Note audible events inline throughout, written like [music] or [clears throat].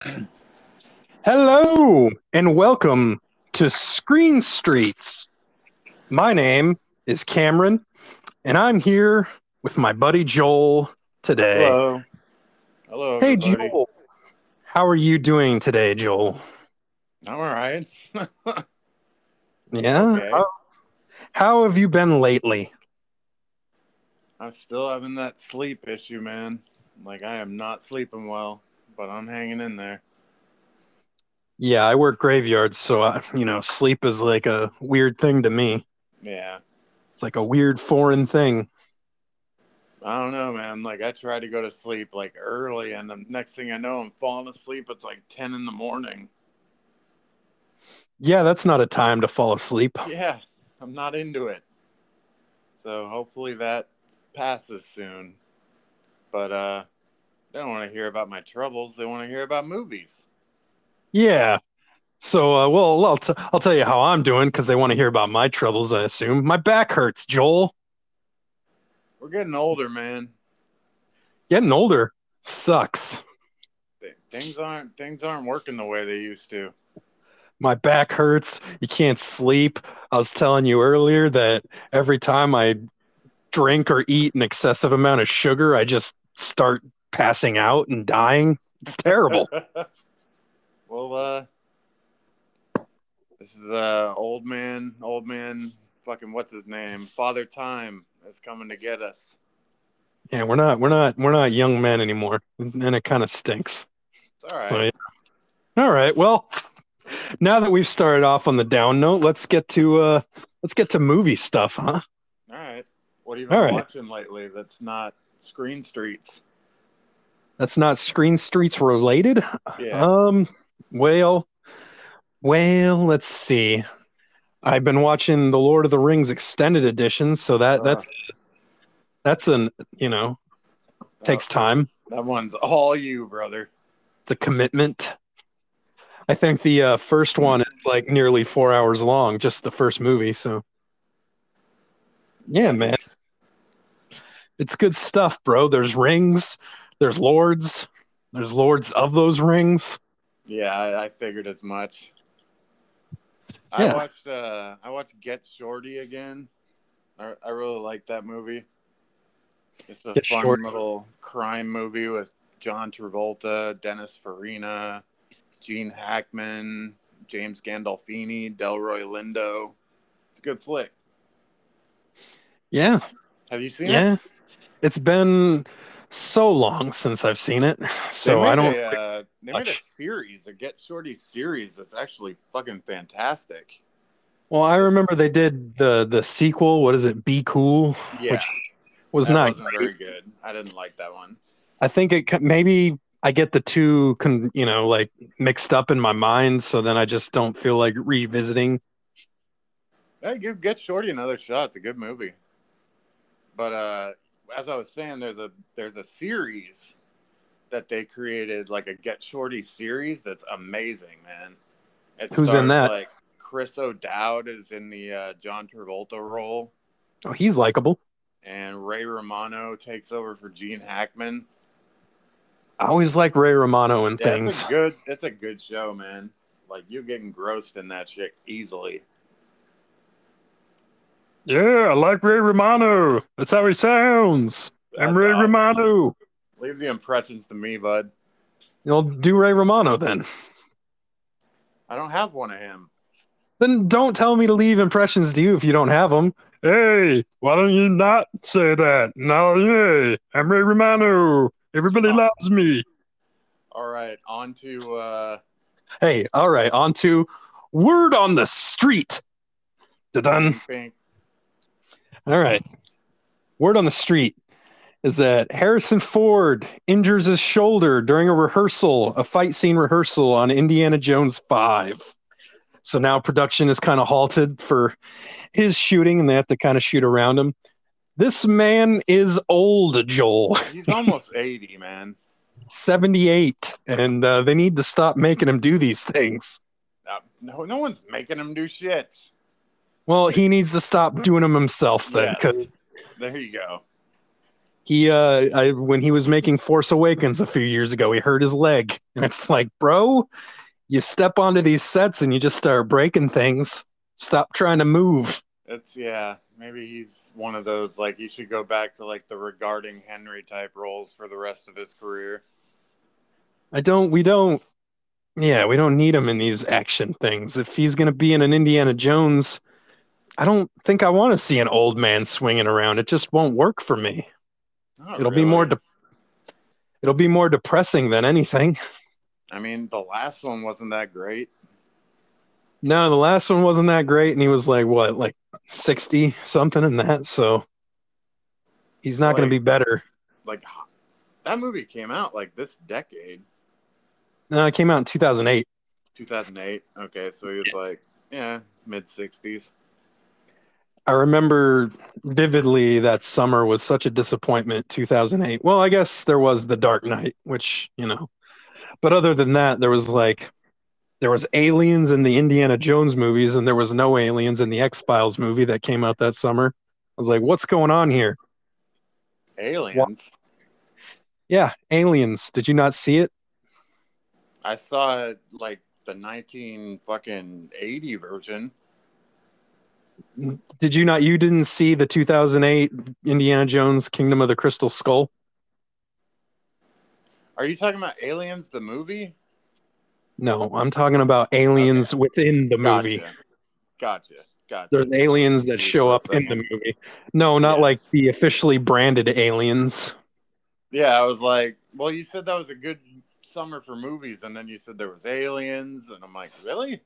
[clears throat] Hello and welcome to Screen Streets. My name is Cameron, and I'm here with my buddy Joel today. Hello. Hello. Hey, everybody. Joel. How are you doing today, Joel? I'm all right. [laughs] Yeah. Okay. How, how have you been lately? I'm still having that sleep issue, man. Like I am not sleeping well, but I'm hanging in there. Yeah, I work graveyards, so I, you know, sleep is like a weird thing to me. Yeah. It's like a weird foreign thing. I don't know, man. Like I try to go to sleep like early, and the next thing I know, I'm falling asleep. It's like ten in the morning. Yeah, that's not a time to fall asleep. Yeah, I'm not into it. So hopefully that passes soon. But uh, they don't want to hear about my troubles. They want to hear about movies. Yeah. So, uh, well, I'll, t- I'll tell you how I'm doing because they want to hear about my troubles, I assume. My back hurts, Joel. We're getting older, man. Getting older sucks. Things aren't things aren't working the way they used to. My back hurts. You can't sleep. I was telling you earlier that every time I drink or eat an excessive amount of sugar, I just start passing out and dying. It's terrible. [laughs] well, uh, this is uh old man, old man, fucking what's his name? Father Time is coming to get us. yeah, we're not, we're not, we're not young men anymore, and it kind of stinks. It's all right. So, yeah. All right. Well, now that we've started off on the down note, let's get to uh let's get to movie stuff, huh? All right. What have you been right. watching lately? That's not Screen Streets. That's not Screen Streets related. Yeah. Um, well, well, let's see. I've been watching the Lord of the Rings extended edition, so that Uh, that's that's an you know takes time. That one's all you, brother. It's a commitment. I think the uh, first one is like nearly four hours long, just the first movie. So, yeah, man, it's good stuff, bro. There's rings, there's lords, there's lords of those rings. Yeah, I, I figured as much. Yeah. I watched uh I watched Get Shorty again. I, I really like that movie. It's a Get fun Shorty. little crime movie with John Travolta, Dennis Farina, Gene Hackman, James Gandolfini, Delroy Lindo. It's a good flick. Yeah, Have you seen it? yeah. It's been so long since I've seen it, so I don't. A, uh, they made a series, a Get Shorty series that's actually fucking fantastic. Well, I remember they did the the sequel. What is it? Be cool, Yeah, which was not very good. I didn't like that one. I think it maybe I get the two, con, you know, like mixed up in my mind, so then I just don't feel like revisiting. Hey, give Get Shorty another shot. It's a good movie. But uh, as I was saying, there's a there's a series that they created, like a Get Shorty series that's amazing, man. It Who's in that? Like Chris O'Dowd is in the uh, John Travolta role, Oh, he's likable. and Ray Romano takes over for Gene Hackman. I always like Ray Romano and Yeah, things. it's a good it's a good show, man. Like you get engrossed in that shit easily. Yeah, I like Ray Romano. That's how he sounds. I'm That's Ray awesome. Romano. Leave the impressions to me, bud. You'll do Ray Romano then. I don't have one of him. Then don't tell me to leave impressions to you if you don't have them. Hey, why don't you not say that? No, hey, I'm Ray Romano. Everybody loves me. All right, on to uh Hey, all right, on to Word on the Street. Done. Pink. All right. Word on the street is that Harrison Ford injures his shoulder during a rehearsal, a fight scene rehearsal on Indiana Jones 5. So now production is kind of halted for his shooting and they have to kind of shoot around him. This man is old, Joel, He's almost 80, man. 78, and uh, they need to stop making him do these things. Uh, no, no one's making him do shit. Well, he needs to stop doing them himself then, Yes. There you go. He uh I, when he was making Force Awakens a few years ago, he hurt his leg. And it's like, bro, you step onto these sets and you just start breaking things. Stop trying to move. It's yeah. Maybe he's one of those like he should go back to like the regarding Henry type roles for the rest of his career. I don't we don't yeah, we don't need him in these action things. If he's going to be in an Indiana Jones, I don't think I want to see an old man swinging around. It just won't work for me. Not it'll be more de- it'll be more depressing than anything. I mean, the last one wasn't that great. No, the last one wasn't that great and he was like what, like 60 something in that, so he's not going to be better. Like that movie came out like this decade, No, it came out in 2008. 2008. Okay, so he was like yeah, mid 60s. I remember vividly that summer was such a disappointment 2008. Well, I guess there was The Dark Knight, which, you know. But other than that, there was like there was aliens in the Indiana Jones movies and there was no aliens in the X-Files movie that came out that summer. I was like, what's going on here? Aliens. Yeah, aliens. Did you not see it? I saw it like the 19 fucking 80 version. Did you not you didn't see the 2008 Indiana Jones Kingdom of the Crystal Skull? Are you talking about Aliens the movie? No, I'm talking about aliens within the movie. Gotcha. Gotcha. Gotcha. There's aliens that show up in the movie. No, not Yes. like the officially branded aliens. Yeah, I was like, well, you said that was a good summer for movies, and then you said there was aliens, and I'm like, really?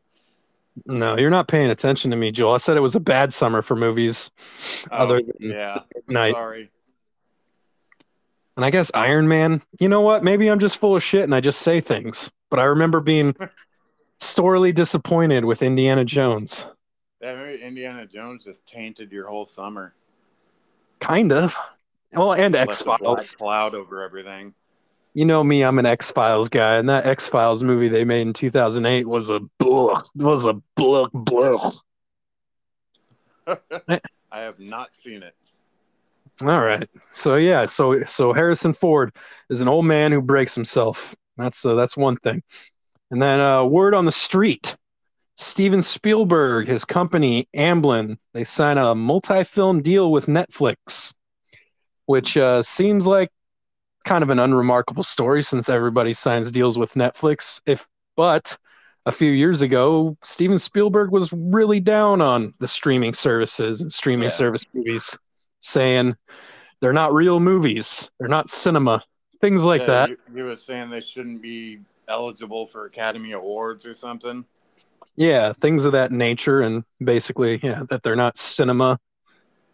No, you're not paying attention to me, Joel. I said it was a bad summer for movies, oh, other Oh, than yeah. Night. Sorry. And I guess Iron Man. You know what? Maybe I'm just full of shit and I just say things. But I remember being [laughs] sorely disappointed with Indiana Jones. That movie, Indiana Jones just tainted your whole summer. Kind of. Well, and X Files. cloud over everything. You know me, I'm an X Files guy, and that X Files movie they made in 2008 was a blah, was a blah, blah. [laughs] I have not seen it. All right. So yeah, so so Harrison Ford is an old man who breaks himself. That's uh, that's one thing. And then uh, word on the street: Steven Spielberg, his company Amblin, they sign a multi-film deal with Netflix, which uh, seems like kind of an unremarkable story since everybody signs deals with Netflix. If but a few years ago, Steven Spielberg was really down on the streaming services and streaming Yeah. service movies, saying they're not real movies, they're not cinema, things like Yeah, that. You, you were saying they shouldn't be eligible for Academy Awards or something. Yeah, things of that nature, and basically, yeah, that they're not cinema,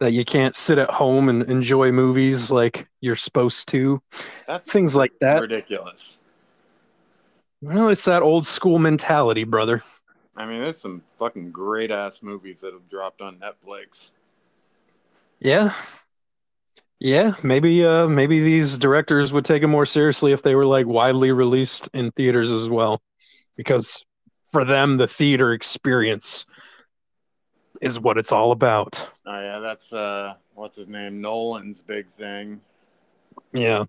that you can't sit at home and enjoy movies like you're supposed to, That's things like that. ridiculous. Well, it's that old school mentality, brother. I mean, there's some fucking great ass movies that have dropped on Netflix. Yeah. Yeah, maybe uh maybe these directors would take it more seriously if they were like widely released in theaters as well. Because for them the theater experience is what it's all about. Oh yeah, that's uh, what's his name? Nolan's big thing. Yeah.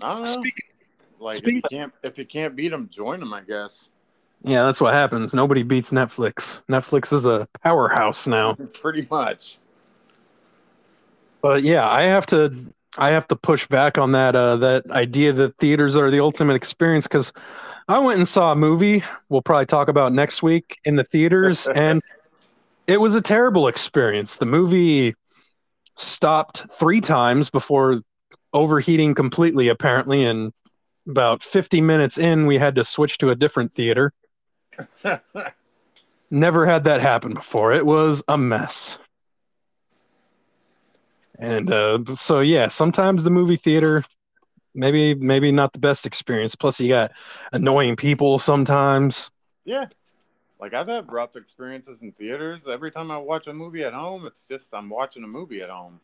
I don't know. Speaking like speaking- if you can't if you can't beat them, join them. I guess. Yeah, that's what happens. Nobody beats Netflix. Netflix is a powerhouse now. [laughs] Pretty much. But yeah, I have to I have to push back on that uh that idea that theaters are the ultimate experience cuz I went and saw a movie we'll probably talk about next week in the theaters [laughs] and it was a terrible experience. The movie stopped 3 times before overheating completely apparently and about 50 minutes in we had to switch to a different theater. [laughs] Never had that happen before. It was a mess. And uh, so yeah, sometimes the movie theater maybe maybe not the best experience. Plus you got annoying people sometimes. yeah. Like I've had rough experiences in theaters. Every time I watch a movie at home, it's just I'm watching a movie at home.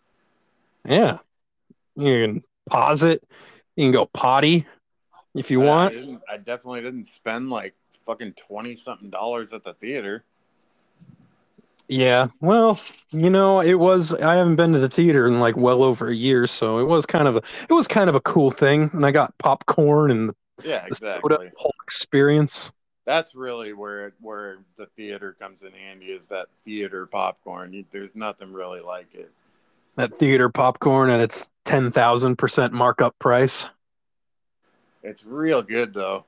Yeah. You can pause it. You can go potty if you I- want. I, I definitely didn't spend like fucking twenty something dollars at the theater. Yeah, well, you know, it was. I haven't been to the theater in like well over a year, so it was kind of a it was kind of a cool thing, and I got popcorn and Yeah, exactly. whole experience. That's really where where the theater comes in handy is that theater popcorn. You, there's nothing really like it. That theater popcorn at its ten thousand percent markup price. It's real good though.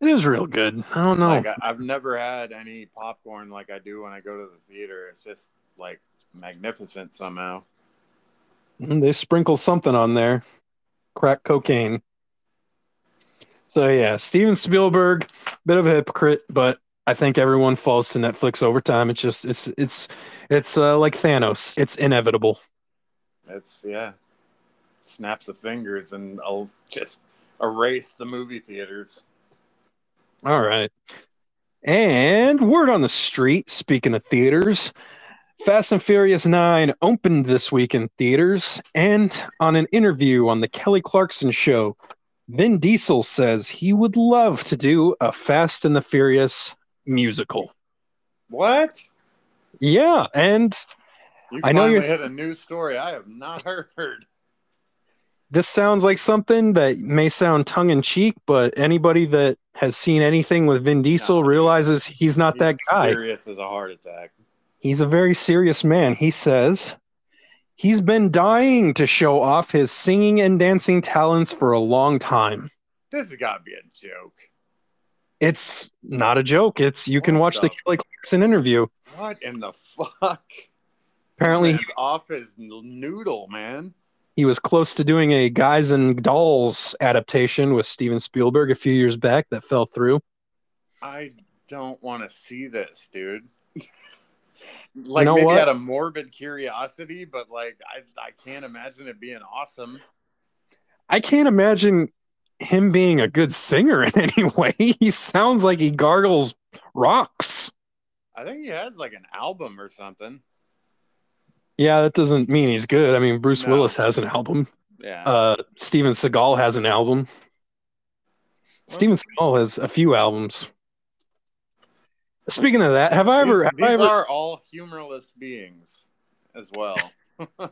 It is real good. I don't know. Like I, I've never had any popcorn like I do when I go to the theater. It's just like magnificent somehow. Mm, They sprinkle something on there. Crack cocaine. So yeah, Steven Spielberg, bit of a hypocrite, but I think everyone falls to Netflix over time. It's just it's it's it's uh, like Thanos. It's inevitable. It's yeah. Snap the fingers and I'll just erase the movie theaters. All right. And word on the street, speaking of theaters, Fast and Furious 9 opened this week in theaters. And on an interview on the Kelly Clarkson show, Vin Diesel says he would love to do a Fast and the Furious musical. What? Yeah. And You I know you're- hit a new story I have not heard. this sounds like something that may sound tongue in cheek, but anybody that has seen anything with Vin Diesel No. realizes he's not that guy. Serious as a heart attack. He's a very serious man. He says he's been dying to show off his singing and dancing talents for a long time. This has got to be a joke. It's not a joke. It's you can watch the the- Kelly Clarkson interview. What in the fuck? Apparently, Man's off his noodle, man. He was close to doing a Guys and Dolls adaptation with Steven Spielberg a few years back that fell through. I don't want to see this, dude. like know maybe what? out of morbid curiosity, but like I, I can't imagine it being awesome. I can't imagine him being a good singer in any [laughs] way. He sounds like he gargles rocks. I think he has like an album or something. Yeah, that doesn't mean he's good. I mean, Bruce No. Willis has an album. Yeah. Uh, Steven Seagal has an album. Steven Seagal has a few albums. Speaking of that, have I ever, these have these I ever, are all humorless beings as well. [laughs]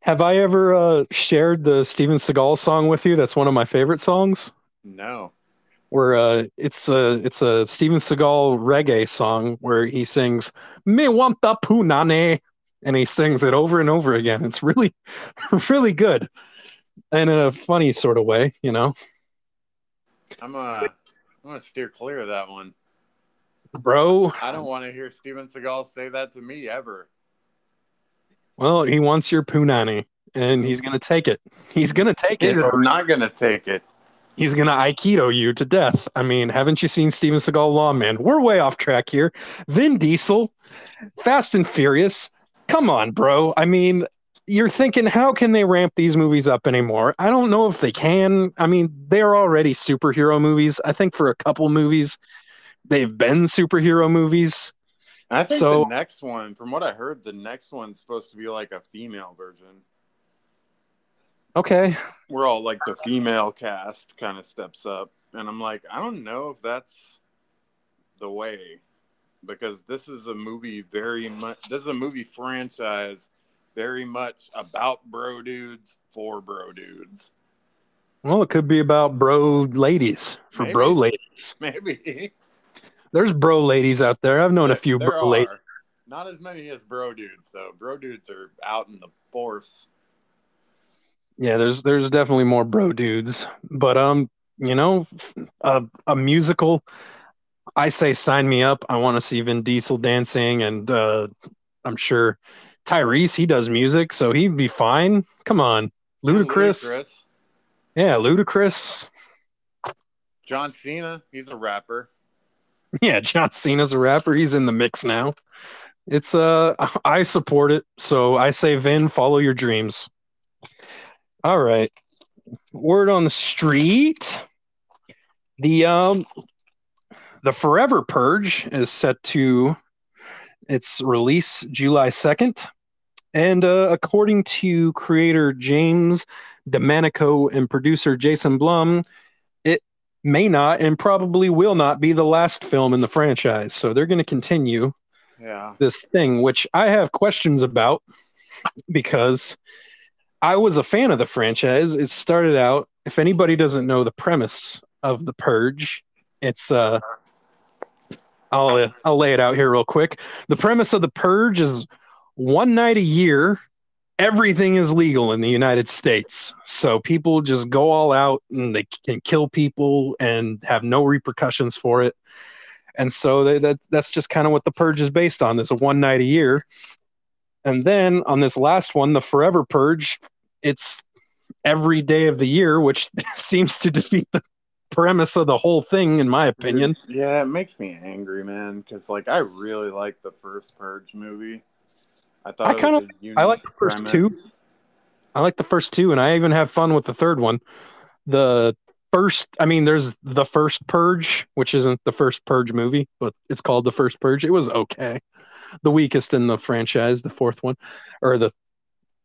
have I ever uh, shared the Steven Seagal song with you? That's one of my favorite songs. no. Where uh, it's a it's a Steven Seagal reggae song where he sings "Me want the punane," and he sings it over and over again. It's really, [laughs] really good, and in a funny sort of way, you know. I'm uh I'm gonna steer clear of that one. Bro, I don't want to hear Steven Seagal say that to me ever. Well, he wants your punani, and he's gonna take it. He's gonna take He's it. or not gonna take it. He's gonna aikido you to death. I mean, haven't you seen Steven Seagal Lawman? We're way off track here. Vin Diesel, Fast and Furious. Come on, bro. I mean, you're thinking, how can they ramp these movies up anymore? I don't know if they can. I mean, they're already superhero movies. I think for a couple movies, they've been superhero movies. I think So- the next one, from what I heard, the next one's supposed to be like a female version. Okay, We're all like the female cast kind of steps up, and I'm like, I don't know if that's the way, because this is a movie very much. This is a movie franchise very much about bro dudes for bro dudes. well, it could be about bro ladies for Maybe. bro ladies. [laughs] Maybe There's bro ladies out there. I've known a few bro ladies. Not as many as bro dudes though. Bro dudes are out in the force. Yeah, there's there's definitely more bro dudes, but um, you know, a, a musical. I say sign me up. I want to see Vin Diesel dancing, and uh, I'm sure Tyrese he does music, so he'd be fine. Come on, Ludacris. Ludacris. Yeah, Ludacris. John Cena, he's a rapper. [laughs] Yeah, John Cena's a rapper. He's in the mix now. It's uh, I support it. So I say, Vin, follow your dreams. All right. Word on the street. The um, the Forever Purge is set to its release July second, and uh, according to creator James DeMonaco and producer Jason Blum, it may not and probably will not be the last film in the franchise. So they're going to continue. Yeah. this thing, which I have questions about because I was a fan of the franchise. It started out, if anybody doesn't know the premise of The Purge, it's uh I'll I'll lay it out here real quick. The premise of The Purge is one night a year everything is legal in the United States. So people just go all out and they can kill people and have no repercussions for it. And so they, that that's just kind of what the purge is based on. There's a one night a year. And then on this last one, the forever purge, it's every day of the year, which [laughs] seems to defeat the premise of the whole thing, in my opinion. Yeah, it makes me angry, man. Because like I really like the first Purge movie. I thought I was a I like the first two. I like the first two, and I even have fun with the third one. The first, I mean, there's the first Purge, which isn't the first Purge movie, but it's called the first Purge. It was okay. The weakest in the franchise, the fourth one, or the,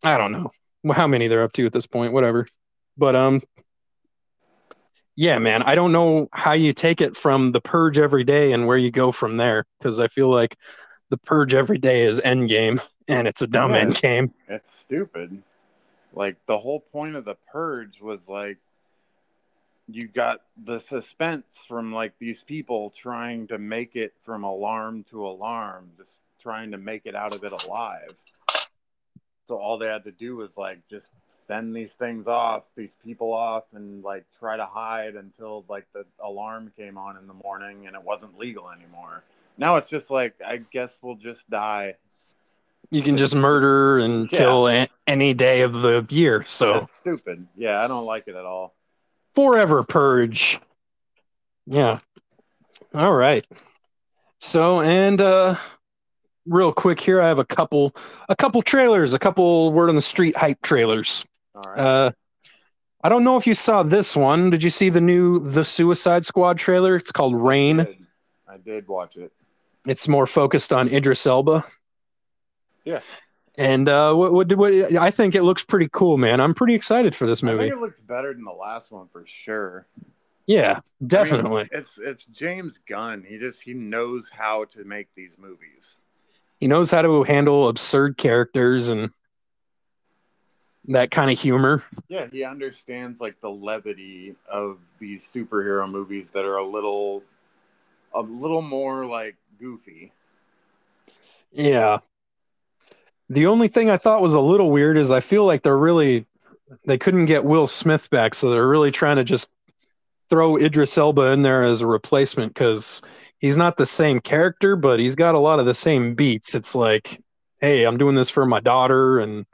I don't know how many they're up to at this point, whatever. But um, yeah, man, I don't know how you take it from the Purge every day and where you go from there because I feel like the Purge every day is Endgame, and it's a dumb Yeah. Endgame. It's stupid. Like the whole point of the purge was like you got the suspense from like these people trying to make it from alarm to alarm, just trying to make it out of it alive. So all they had to do was like just fend these things off, these people off, and like try to hide until like the alarm came on in the morning and it wasn't legal anymore. Now it's just like I guess we'll just die. You can just murder and Yeah. kill a- any day of the year. So It's stupid. Yeah, I don't like it at all. forever purge. Yeah. All right. So and uh real quick here, I have a couple a couple trailers, a couple word on the street hype trailers. All right. Uh I don't know if you saw this one. Did you see the new The Suicide Squad trailer? It's called I Rain. did. I did watch it. It's more focused on Idris Elba. Yeah. And uh what, what, what I think it looks pretty cool, man. I'm pretty excited for this I movie. think it looks better than the last one for sure. Yeah, I mean, definitely. it's it's James Gunn. He just he knows how to make these movies. he knows how to handle absurd characters and that kind of humor. Yeah, he understands like the levity of these superhero movies that are a little a little more like goofy. Yeah. The only thing I thought was a little weird is I feel like they're really they couldn't get Will Smith back, so they're really trying to just throw Idris Elba in there as a replacement because he's not the same character, but he's got a lot of the same beats. It's like, hey, I'm doing this for my daughter and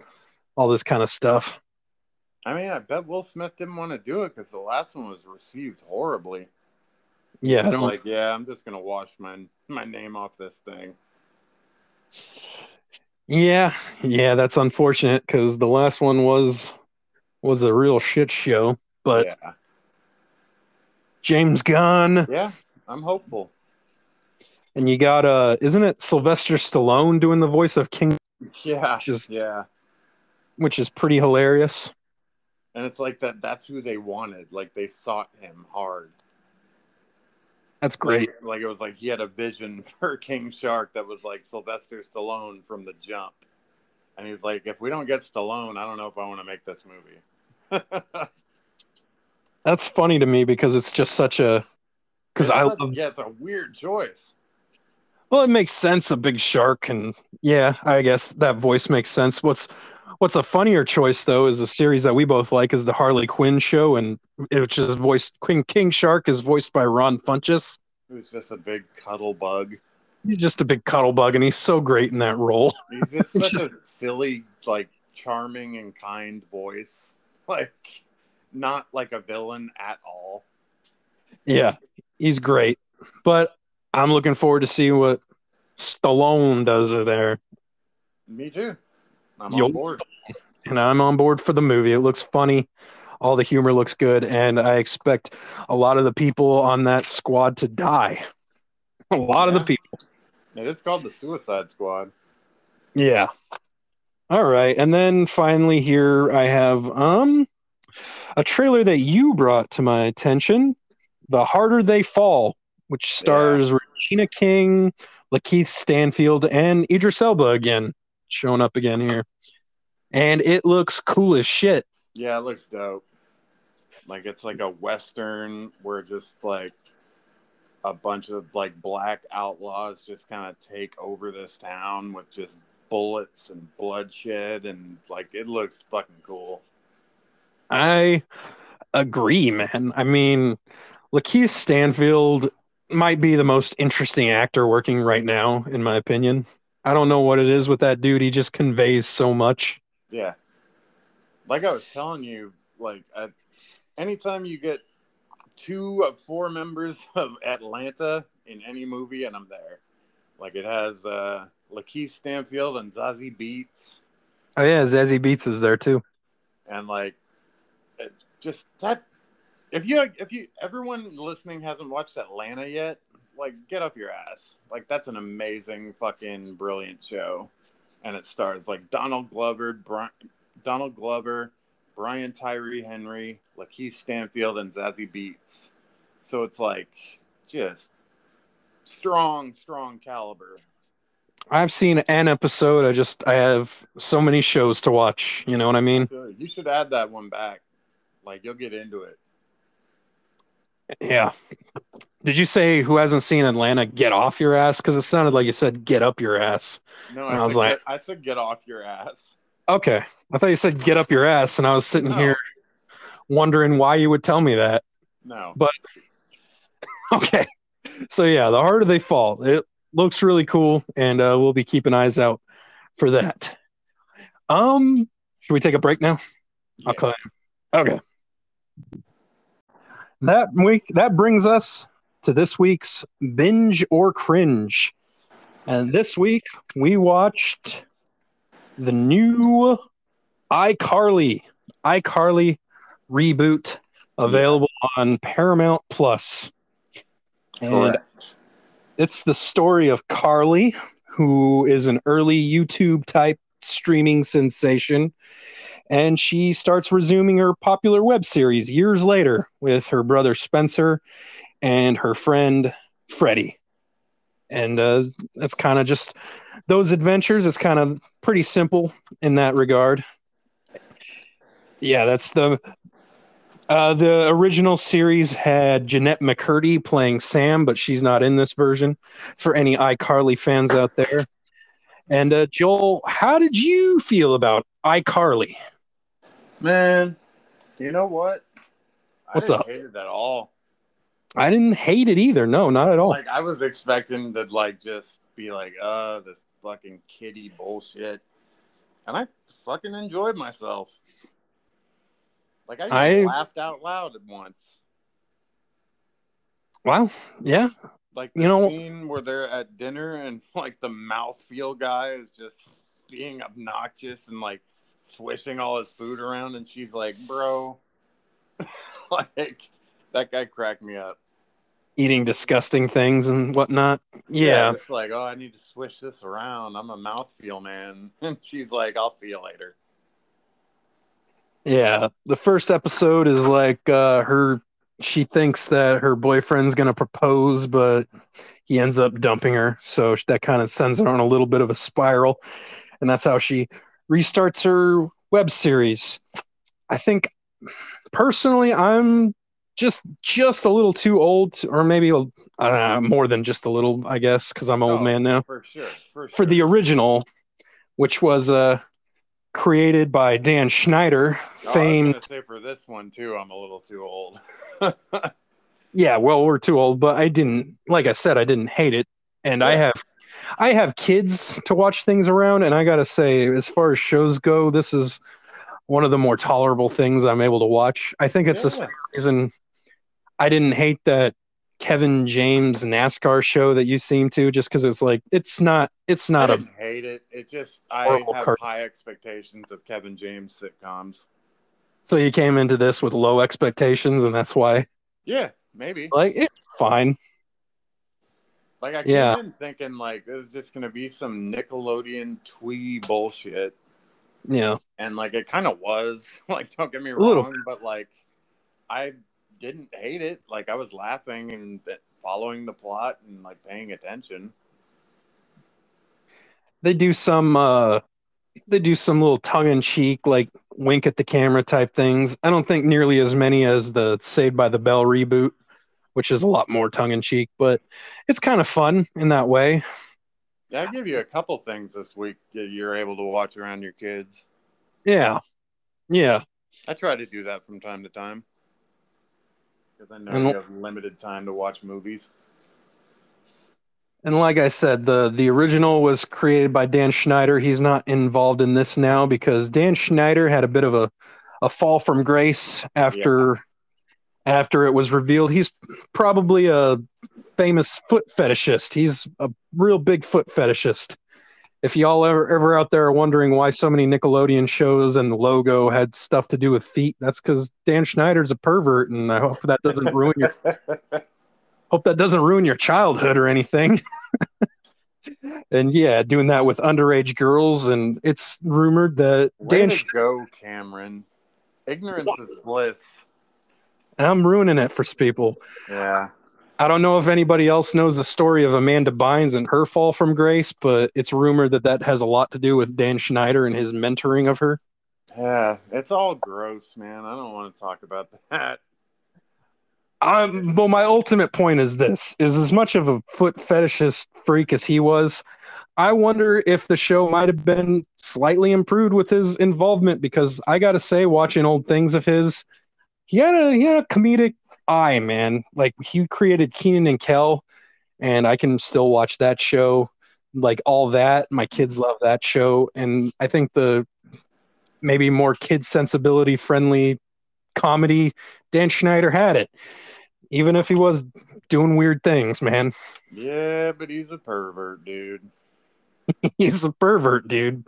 all this kind of stuff. I mean, I bet Will Smith didn't want to do it because the last one was received horribly. Yeah, I don't like, yeah, I'm just gonna wash my my name off this thing. Yeah, yeah, that's unfortunate because the last one was was a real shit show. But yeah, James Gunn, yeah, I'm hopeful. and you got uh, isn't it Sylvester Stallone doing the voice of King, Yeah, Just- yeah. Which is pretty hilarious. And it's like that that's who they wanted. Like they sought him hard. That's great. Like, like it was like he had a vision [laughs] for King Shark that was like Sylvester Stallone from the jump. And he's like, if we don't get Stallone, I don't know if I want to make this movie. [laughs] That's funny to me because it's just such a because I love. yeah, it's a weird choice. Well, it makes sense. A big shark, and yeah, I guess that voice makes sense. What's What's a funnier choice though is a series that we both like is the Harley Quinn show, and which is voiced King King Shark is voiced by Ron Funches. Was just a big cuddle bug. He's just a big cuddle bug, and he's so great in that role. [laughs] He's just [laughs] such just- a silly, like charming and kind voice. [laughs] Like not like a villain at all. Yeah, he's great. But I'm looking forward to see what Stallone does there. Me too. I'm Yo. on board. And I'm on board for the movie. It looks funny. All the humor looks good. And I expect a lot of the people on that squad to die. [laughs] A lot of the Yeah. people. It is called the Suicide Squad. Yeah. All right. And then finally here I have um a trailer that you brought to my attention. The harder they fall. which stars Regina King, Lakeith Stanfield, and Idris Elba again, showing up again here. And it looks cool as shit. Yeah, it looks dope. Like it's like a western where just like a bunch of like black outlaws just kind of take over this town with just bullets and bloodshed and like it looks fucking cool. I agree, man. I mean, Lakeith Stanfield might be the most interesting actor working right now, in my opinion. I don't know what it is with that dude. He just conveys so much. Yeah. Like I was telling you, like at, anytime you get two of four members [laughs] of Atlanta in any movie, and I'm there. Like it has uh Lakeith Stanfield and Zazie Beetz. Oh yeah, Zazie Beetz is there too. And like, it just that. If you if you everyone listening hasn't watched Atlanta yet, like get off your ass. Like that's an amazing fucking brilliant show, and it stars like Donald Glover, Brian, Donald Glover, Brian Tyree Henry, Lakeith Stanfield, and Zazie Beetz. So it's like just strong, strong caliber. I've seen an episode. I just I have so many shows to watch. You know what I mean? You should add that one back. Like you'll get into it. Yeah. Did you say who hasn't seen Atlanta get off your ass? Because it sounded like you said get up your ass. No, I, I was like, I said get off your ass. Okay, I thought you said get up your ass, and I was sitting no. here wondering why you would tell me that. No, but [laughs] okay. So yeah, the harder they fall, it looks really cool, and uh, we'll be keeping eyes out for that. Um, should we take a break now? Yeah. I'll call you. Okay. That week that brings us to this week's binge or cringe, and this week we watched the new iCarly, iCarly reboot available on Paramount Plus. And Correct. it's the story of Carly, who is an early YouTube type streaming sensation. And she starts resuming her popular web series years later with her brother Spencer and her friend Freddie. And uh, that's kind of just those adventures It's kind of pretty simple in that regard. Yeah, that's the uh, the original series had Jennette McCurdy playing Sam, but she's not in this version. For any iCarly fans out there, and uh, Joel, how did you feel about iCarly? Man, you know what? What's up? I didn't hate it at all. I didn't hate it either. No, not at all. Like I was expecting to like just be like, uh, this fucking kitty bullshit. And I fucking enjoyed myself. Like I, I laughed out loud at once. Wow. Yeah. Like you know scene where they're at dinner and like the mouthfeel guy is just being obnoxious and like swishing all his food around and she's like, bro [laughs] like that guy cracked me up eating disgusting things and whatnot. Yeah. yeah. It's like, oh, I need to swish this around. I'm a mouthfeel man. [laughs] And she's like, I'll see you later. Yeah. The first episode is like uh, her, she thinks that her boyfriend's going to propose, but he ends up dumping her. So that kind of sends her on a little bit of a spiral. And that's how she restarts her web series. I think personally, I'm just just a little too old, to, or maybe uh, more than just a little, I guess, because I'm an old oh, man now. For sure, for sure. For the original, which was uh, created by Dan Schneider, oh, famed. say for this one too, I'm a little too old. [laughs] yeah, well, we're too old, but I didn't. Like I said, I didn't hate it, and yeah. I have. I have kids to watch things around, and I gotta say, as far as shows go, this is one of the more tolerable things I'm able to watch. I think it's yeah. the same reason I didn't hate that Kevin James NASCAR show that you seem to, just because it's like it's not it's not I a hate it. It just I have high expectations of Kevin James sitcoms. So you came into this with low expectations, and that's why. Yeah, maybe. Like it's fine. Like I came yeah. in thinking like this is just gonna be some Nickelodeon twee bullshit. Yeah. And like it kind of was. [laughs] Like don't get me wrong, but like I didn't hate it. Like I was laughing and following the plot and like paying attention. They do some uh they do some little tongue in cheek like wink at the camera type things. I don't think nearly as many as the Saved by the Bell reboot, which is a lot more tongue in cheek, but it's kind of fun in that way. Yeah, I'll give you a couple things this week that you're able to watch around your kids. Yeah. Yeah. I try to do that from time to time because I know And- you have limited time to watch movies. And like I said, the the original was created by Dan Schneider. He's not involved in this now because Dan Schneider had a bit of a, a fall from grace after after it was revealed. He's probably a famous foot fetishist. He's a real big foot fetishist. If y'all ever ever out there are wondering why so many Nickelodeon shows and the logo had stuff to do with feet, that's because Dan Schneider's a pervert, and I hope that doesn't ruin your [laughs] hope that doesn't ruin your childhood or anything. [laughs] and yeah, doing that with underage girls, and it's rumored that Way Dan. Sch- go, Cameron. Ignorance is bliss. I'm ruining it for people. Yeah. I don't know if anybody else knows the story of Amanda Bynes and her fall from grace, but it's rumored that that has a lot to do with Dan Schneider and his mentoring of her. Yeah. It's all gross, man. I don't want to talk about that. Um, well, my ultimate point is this: is as much of a foot fetishist freak as he was, I wonder if the show might have been slightly improved with his involvement. Because I got to say, watching old things of his, he had a he had a comedic eye, man. Like he created Kenan and Kel, and I can still watch that show. Like all that, my kids love that show, and I think the maybe more kid sensibility friendly comedy Dan Schneider had it even if he was doing weird things, man. Yeah, but he's a pervert, dude. [laughs] He's a pervert, dude.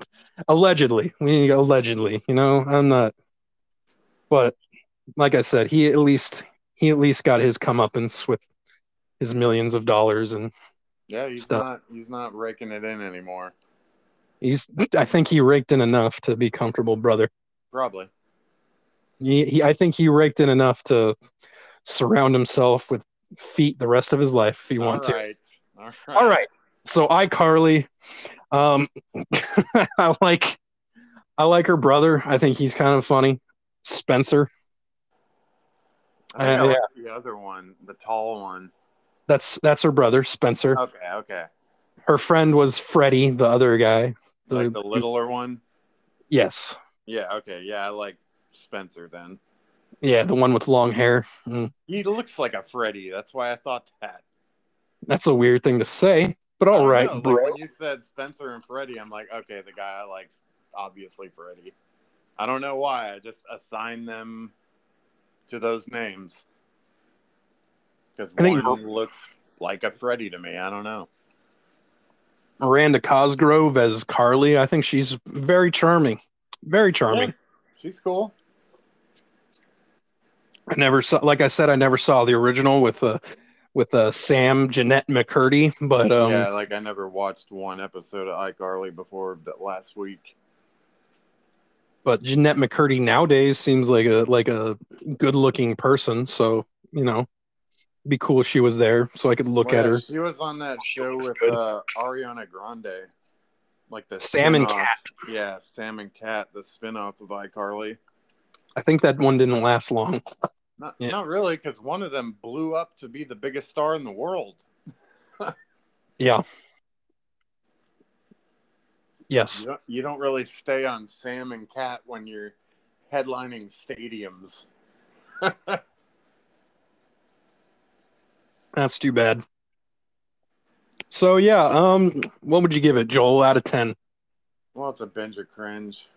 Allegedly. We allegedly, you know, I'm not but like I said, he at least he at least got his comeuppance with his millions of dollars and Yeah, he's Stuff. not he's not raking it in anymore. he's I think he raked in enough to be comfortable, brother. Probably. He, he I think he raked in enough to surround himself with feet the rest of his life if he All wants to. right. All right. All right. So iCarly, um, [laughs] I like, I like her brother. I think he's kind of funny. Spencer. I Uh, like the other one, the tall one. That's that's her brother, Spencer. Okay, okay. Her friend was Freddie, the other guy. The, like the littler one. yes, Yeah, okay. Yeah, I like Spencer then. yeah, the one with long hair. Mm, He looks like a Freddy. That's why I thought that. That's a weird thing to say, but all right, all don't right, know, like, when you said Spencer and Freddy, I'm like, okay, the guy I like, obviously Freddy. I don't know why. I just assigned them to those names because think- one looks like a Freddy to me. I don't know. Miranda Cosgrove as Carly. I think she's very charming. Very charming. Yeah, she's cool. I never saw, like I said, I never saw the original with uh, with uh, Sam Jennette McCurdy, but um, yeah, like I never watched one episode of iCarly before last week. But Jennette McCurdy nowadays seems like a like a good looking person. So you know, it'd be cool if she was there so I could look Well, at yeah, her. She was on that show with good. uh, Ariana Grande, like the Sam and. Cat. Yeah, Sam and Cat, the spin-off of iCarly. I think that one didn't last long. [laughs] Not, Yeah. not really, because one of them blew up to be the biggest star in the world. [laughs] Yeah. Yes. You don't, you don't really stay on Sam and Cat when you're headlining stadiums. [laughs] That's too bad. So yeah, um, what would you give it, Joel, out of ten? Well, it's a binge or cringe.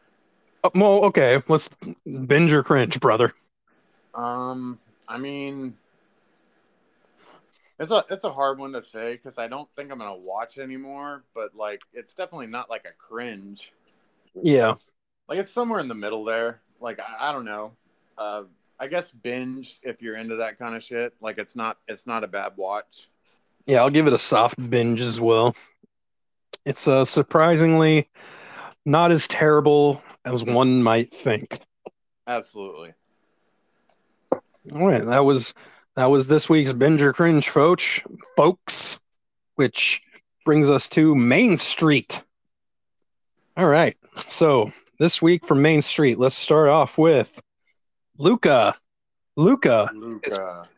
Oh, well, okay, let's binge or cringe, brother. Um, I mean, it's a it's a hard one to say because I don't think I'm gonna watch anymore. But like, it's definitely not like a cringe. Yeah, Like, it's somewhere in the middle there. Like, I, I don't know. Uh, I guess binge if you're into that kind of shit. Like, it's not it's not a bad watch. yeah, I'll give it a soft binge as well. It's uh, surprisingly not as terrible as one might think. Absolutely. All right, that was that was this week's Binge or Cringe, folks. Folks, which brings us to Main Street. All right, so this week from Main Street, let's start off with Luca. Luca, Luca.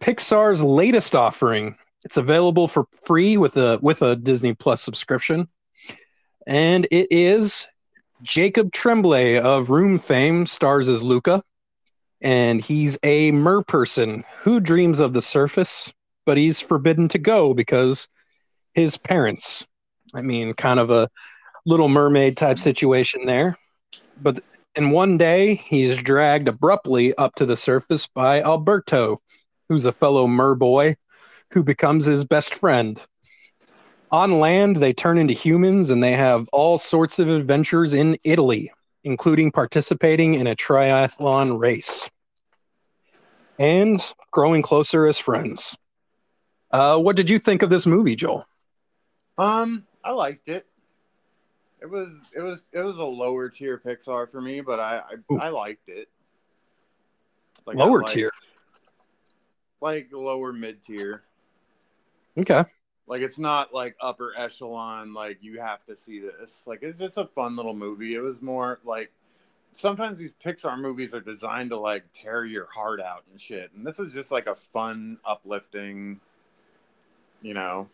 Pixar's latest offering. It's available for free with a with a Disney Plus subscription, and it is Jacob Tremblay of Room fame stars as Luca, and he's a mer person who dreams of the surface, but he's forbidden to go because his parents. I mean, kind of a Little Mermaid type situation there. But in one day, he's dragged abruptly up to the surface by Alberto, who's a fellow mer boy who becomes his best friend. On land, they turn into humans and they have all sorts of adventures in Italy, including participating in a triathlon race and growing closer as friends. Uh, what did you think of this movie, Joel? Um, I liked it. It was it was it was a lower tier Pixar for me, but I I, I liked it. Like, Lower liked- tier. like lower mid tier. Okay. Like it's not like upper echelon. Like you have to see this. Like it's just a fun little movie. It was more like sometimes these Pixar movies are designed to like tear your heart out and shit, and this is just like a fun, uplifting, you know.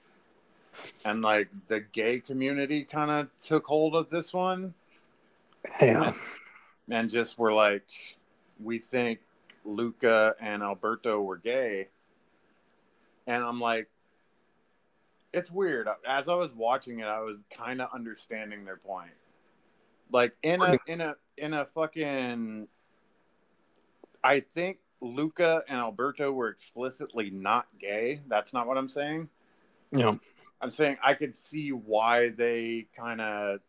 And like the gay community kind of took hold of this one Yeah. and just were like, we think Luca and Alberto were gay. And I'm like, it's weird. As I was watching it, I was kind of understanding their point. Like in a in a in a fucking I think Luca and Alberto were explicitly not gay. That's not what I'm saying. No, I'm saying I could see why they kind of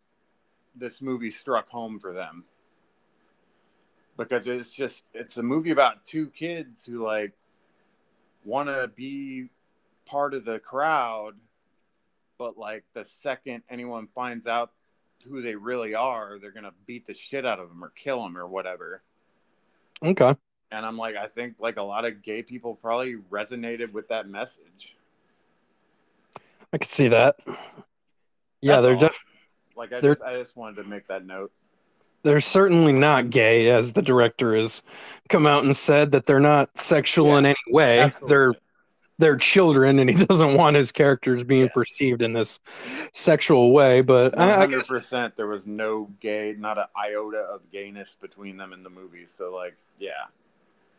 this movie struck home for them because it's just it's a movie about two kids who like want to be part of the crowd but like the second anyone finds out who they really are they're gonna beat the shit out of them or kill them or whatever Okay. and i'm like i think like a lot of gay people probably resonated with that message I could see that. Yeah, That's they're def- like i They're- just i just wanted to make that note they're certainly not gay, as the director has come out and said that they're not sexual in any way. Absolutely. They're they're children, and he [laughs] doesn't want his characters being Yes. perceived in this sexual way. But I, I guess hundred percent. There was no gay, not an iota of gayness between them in the movie. So, like, yeah,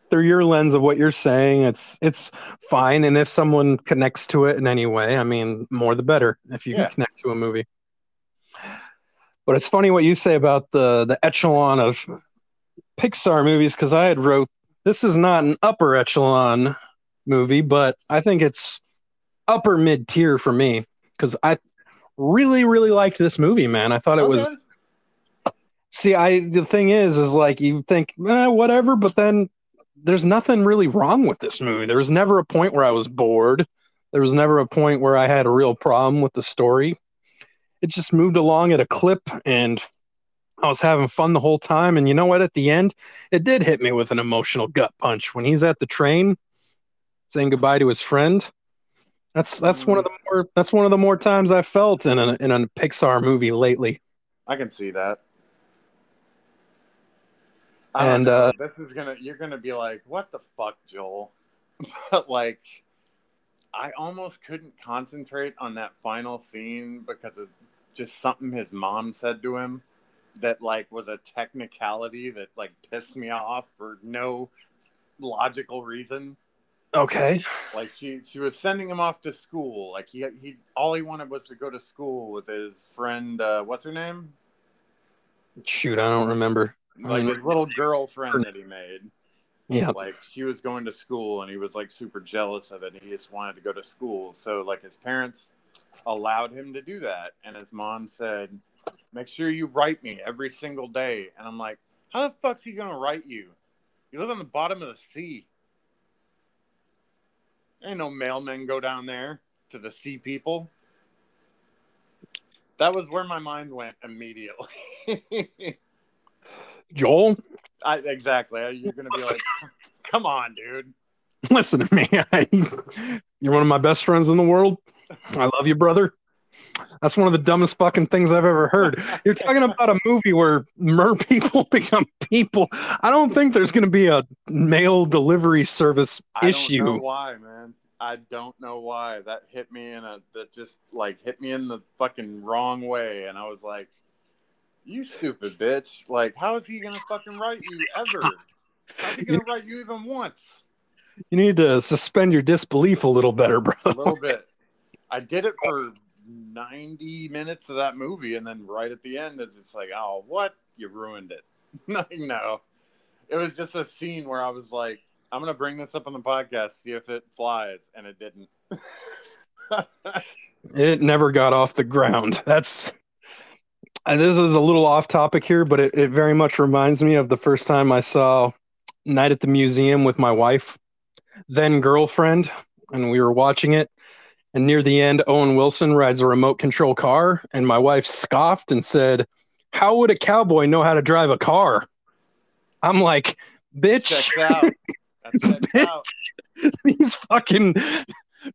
through your lens of what you're saying, it's it's fine. And if someone connects to it in any way, I mean, more the better. If you Yeah. can connect to a movie. But it's funny what you say about the the echelon of Pixar movies because I had wrote this is not an upper echelon movie, but I think it's upper mid tier for me because I really really liked this movie, man. I thought it was See, I the thing is, is like you think eh, whatever, but then there's nothing really wrong with this movie. There was never a point where I was bored. There was never a point where I had a real problem with the story. It just moved along at a clip, and I was having fun the whole time. And you know what? At the end, it did hit me with an emotional gut punch when he's at the train saying goodbye to his friend. That's that's one of the more that's one of the more times I felt in a in a Pixar movie lately. I can see that. I And, uh, this is gonna, you're gonna be like, what the fuck, Joel? [laughs] but like, I almost couldn't concentrate on that final scene because of just something his mom said to him that like was a technicality that like pissed me off for no logical reason. Okay. like she she was sending him off to school. Like he he all he wanted was to go to school with his friend uh what's her name? Shoot, I don't remember. like his little girlfriend that he made. Yeah. like she was going to school and he was like super jealous of it. And he just wanted to go to school. So like his parents allowed him to do that. And his mom said make sure you write me every single day. And i'm like how the fuck's he gonna write you? You live on the bottom of the sea ain't no mailmen go down there to the sea people that was where my mind went immediately [laughs] Joel, I, exactly you're gonna be like come on dude Listen to me. [laughs] You're one of my best friends in the world. I love you, brother. That's one of the dumbest fucking things I've ever heard. You're talking about a movie where mer [laughs] people become people. I don't think there's going to be a mail delivery service I issue. don't know why, man. I don't know why that hit me in a that just like hit me in the fucking wrong way, and I was like, "You stupid bitch! Like, how is he gonna fucking write you ever? How's he gonna write you even once? You need to suspend your disbelief a little better, bro. A little bit. I did it for ninety minutes of that movie, and then right at the end, it's just like, oh, what? You ruined it. [laughs] No, it was just a scene where I was like, I'm gonna bring this up on the podcast, see if it flies, and it didn't. [laughs] It never got off the ground. That's this is a little off topic here, but it, it very much reminds me of the first time I saw Night at the Museum with my wife, then girlfriend, and we were watching it. And near the end, Owen Wilson rides a remote control car, and my wife scoffed and said, How would a cowboy know how to drive a car? I'm like, bitch, checks out. That [laughs] checks Bitch. out. these fucking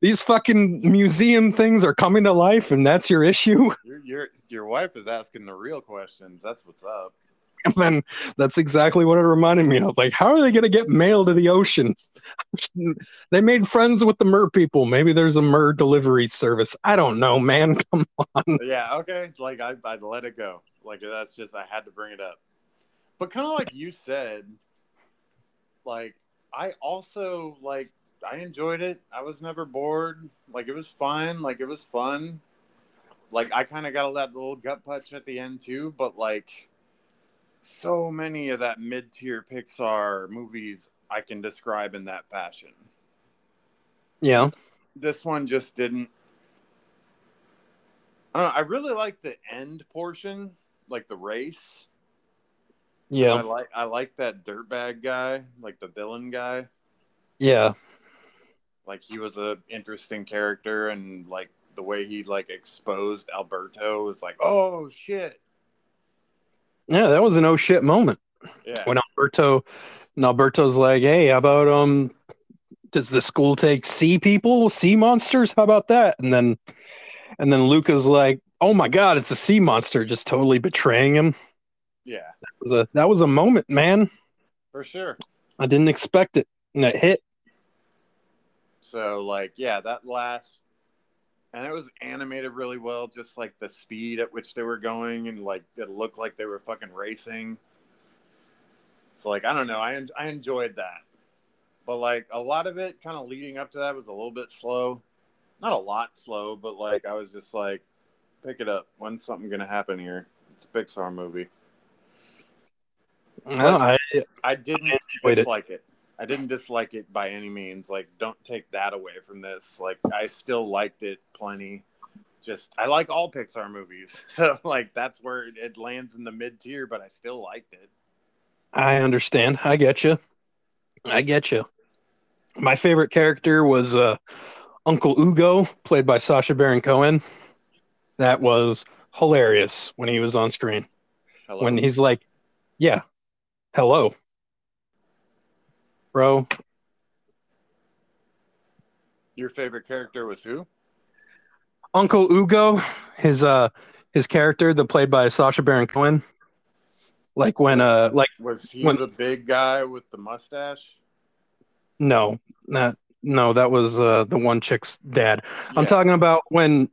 these fucking museum things are coming to life, and that's your issue. Your, your your wife is asking the real questions. That's what's up. [laughs] And then that's exactly what it reminded me of. Like, how are they going to get mail to the ocean? [laughs] they made friends with the mer people. Maybe there's a mer delivery service. I don't know, man. [laughs] Come on. Yeah, okay. Like I I let it go. Like that's just I had to bring it up. But kind of like you said, like I also like I enjoyed it. I was never bored. Like it was fine. Like it was fun. Like I kind of got that little gut punch at the end too. But like so many of that mid tier Pixar movies I can describe in that fashion. Yeah. This one just didn't. I don't know. I really like the end portion, like the race. Yeah. I like I like that dirtbag guy, like the villain guy. Yeah. Like he was a interesting character, and like the way he like exposed Alberto was like, oh shit, Yeah. That was an oh shit moment yeah, when Alberto, and Alberto's like, hey, how about, um, does the school take sea people, sea monsters? How about that? And then, and then Luca's like, oh my God, it's a sea monster, just totally betraying him. yeah, That was a, that was a moment, man. for sure. I didn't expect it. And it hit. So like, yeah, that last, and it was animated really well, just like the speed at which they were going, and like it looked like they were fucking racing. So like, I don't know, I en- I enjoyed that, but like a lot of it, kind of leading up to that, was a little bit slow. Not a lot slow, but like I was just like, pick it up. When's something gonna happen here? It's a Pixar movie. Well, I, I didn't enjoyed it. it. I didn't dislike it by any means. Like, don't take that away from this. Like, I still liked it plenty. Just, I like all Pixar movies, [laughs] so like that's where it, lands in the mid tier. But I still liked it. I understand. I get you. I get you. My favorite character was uh, Uncle Ugo, played by Sacha Baron Cohen. That was hilarious when he was on screen. Hello. When he's like, "Yeah, hello, bro." Your favorite character was who? Uncle Ugo, his uh, his character, that played by Sacha Baron Cohen. Like when uh, like Was he When- the big guy with the mustache? no, not no, that was uh the one chick's dad. I'm talking about when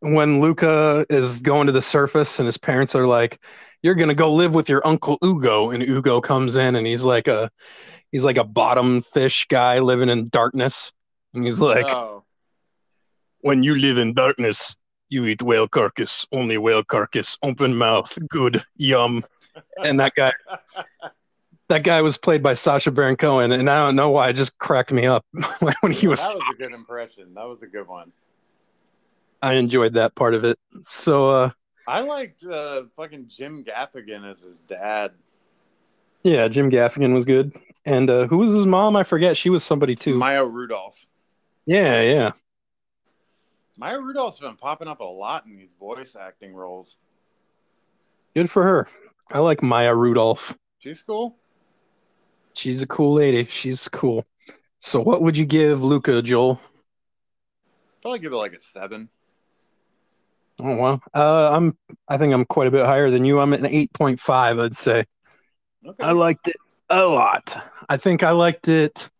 when Luca is going to the surface and his parents are like, "You're gonna go live with your uncle Ugo," and Ugo comes in and he's like a he's like a bottom fish guy living in darkness, and he's like, oh, "When you live in darkness, you eat whale carcass, only whale carcass, open mouth, good, yum." And that guy [laughs] that guy was played by Sacha Baron Cohen, and I don't know why it just cracked me up [laughs] when he was. that was a good impression. That was a good one. I enjoyed that part of it. So. uh I liked uh, fucking Jim Gaffigan as his dad. Yeah, Jim Gaffigan was good. And uh, who was his mom? I forget. She was somebody too. Maya Rudolph. yeah, yeah. Maya Rudolph's been popping up a lot in these voice acting roles. Good for her. I like Maya Rudolph. She's cool. She's a cool lady. She's cool. So what would you give Luca, Joel? Probably give it like a seven. Oh well, uh, I'm. I think I'm quite a bit higher than you. I'm at an eight point five. I'd say. Okay. I liked it a lot. I think I liked it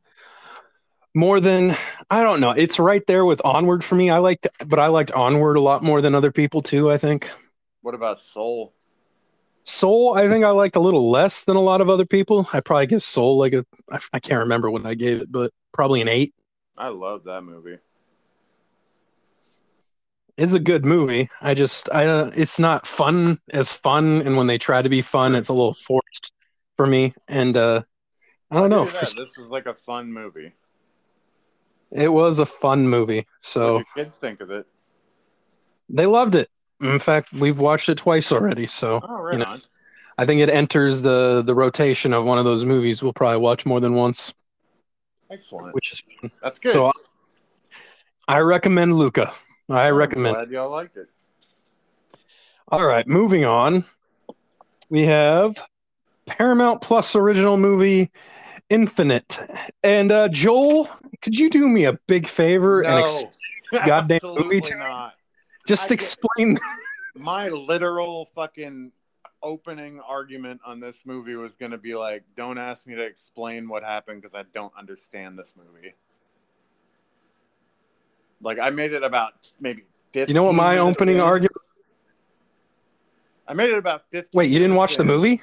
more than I don't know. It's right there with Onward for me. I liked, but I liked Onward a lot more than other people too. I think what about Soul? Soul. I think I liked a little less than a lot of other people. I probably give Soul like a. I, I can't remember what I gave it, but probably an eight. I love that movie. It's a good movie. I just I uh, it's not fun as fun, and when they try to be fun, it's a little forced for me. And uh I don't know. that. This is like a fun movie. It was a fun movie. So What do your kids think of it? they loved it. In fact, we've watched it twice already. So Oh, right you know, on. I think it enters the the rotation of one of those movies we'll probably watch more than once, Excellent. which is fun. That's good. So I recommend Luca. I I'm recommend. glad y'all liked it. All right, moving on. We have Paramount Plus original movie Infinite. And uh Joel, could you do me a big favor and ex- goddamn movie to me? just I explain My literal fucking opening argument on this movie was going to be like, "Don't ask me to explain what happened because I don't understand this movie." Like I made it about maybe. 15 You know what my opening in. argument I made it about 15 Wait, you didn't watch the movie?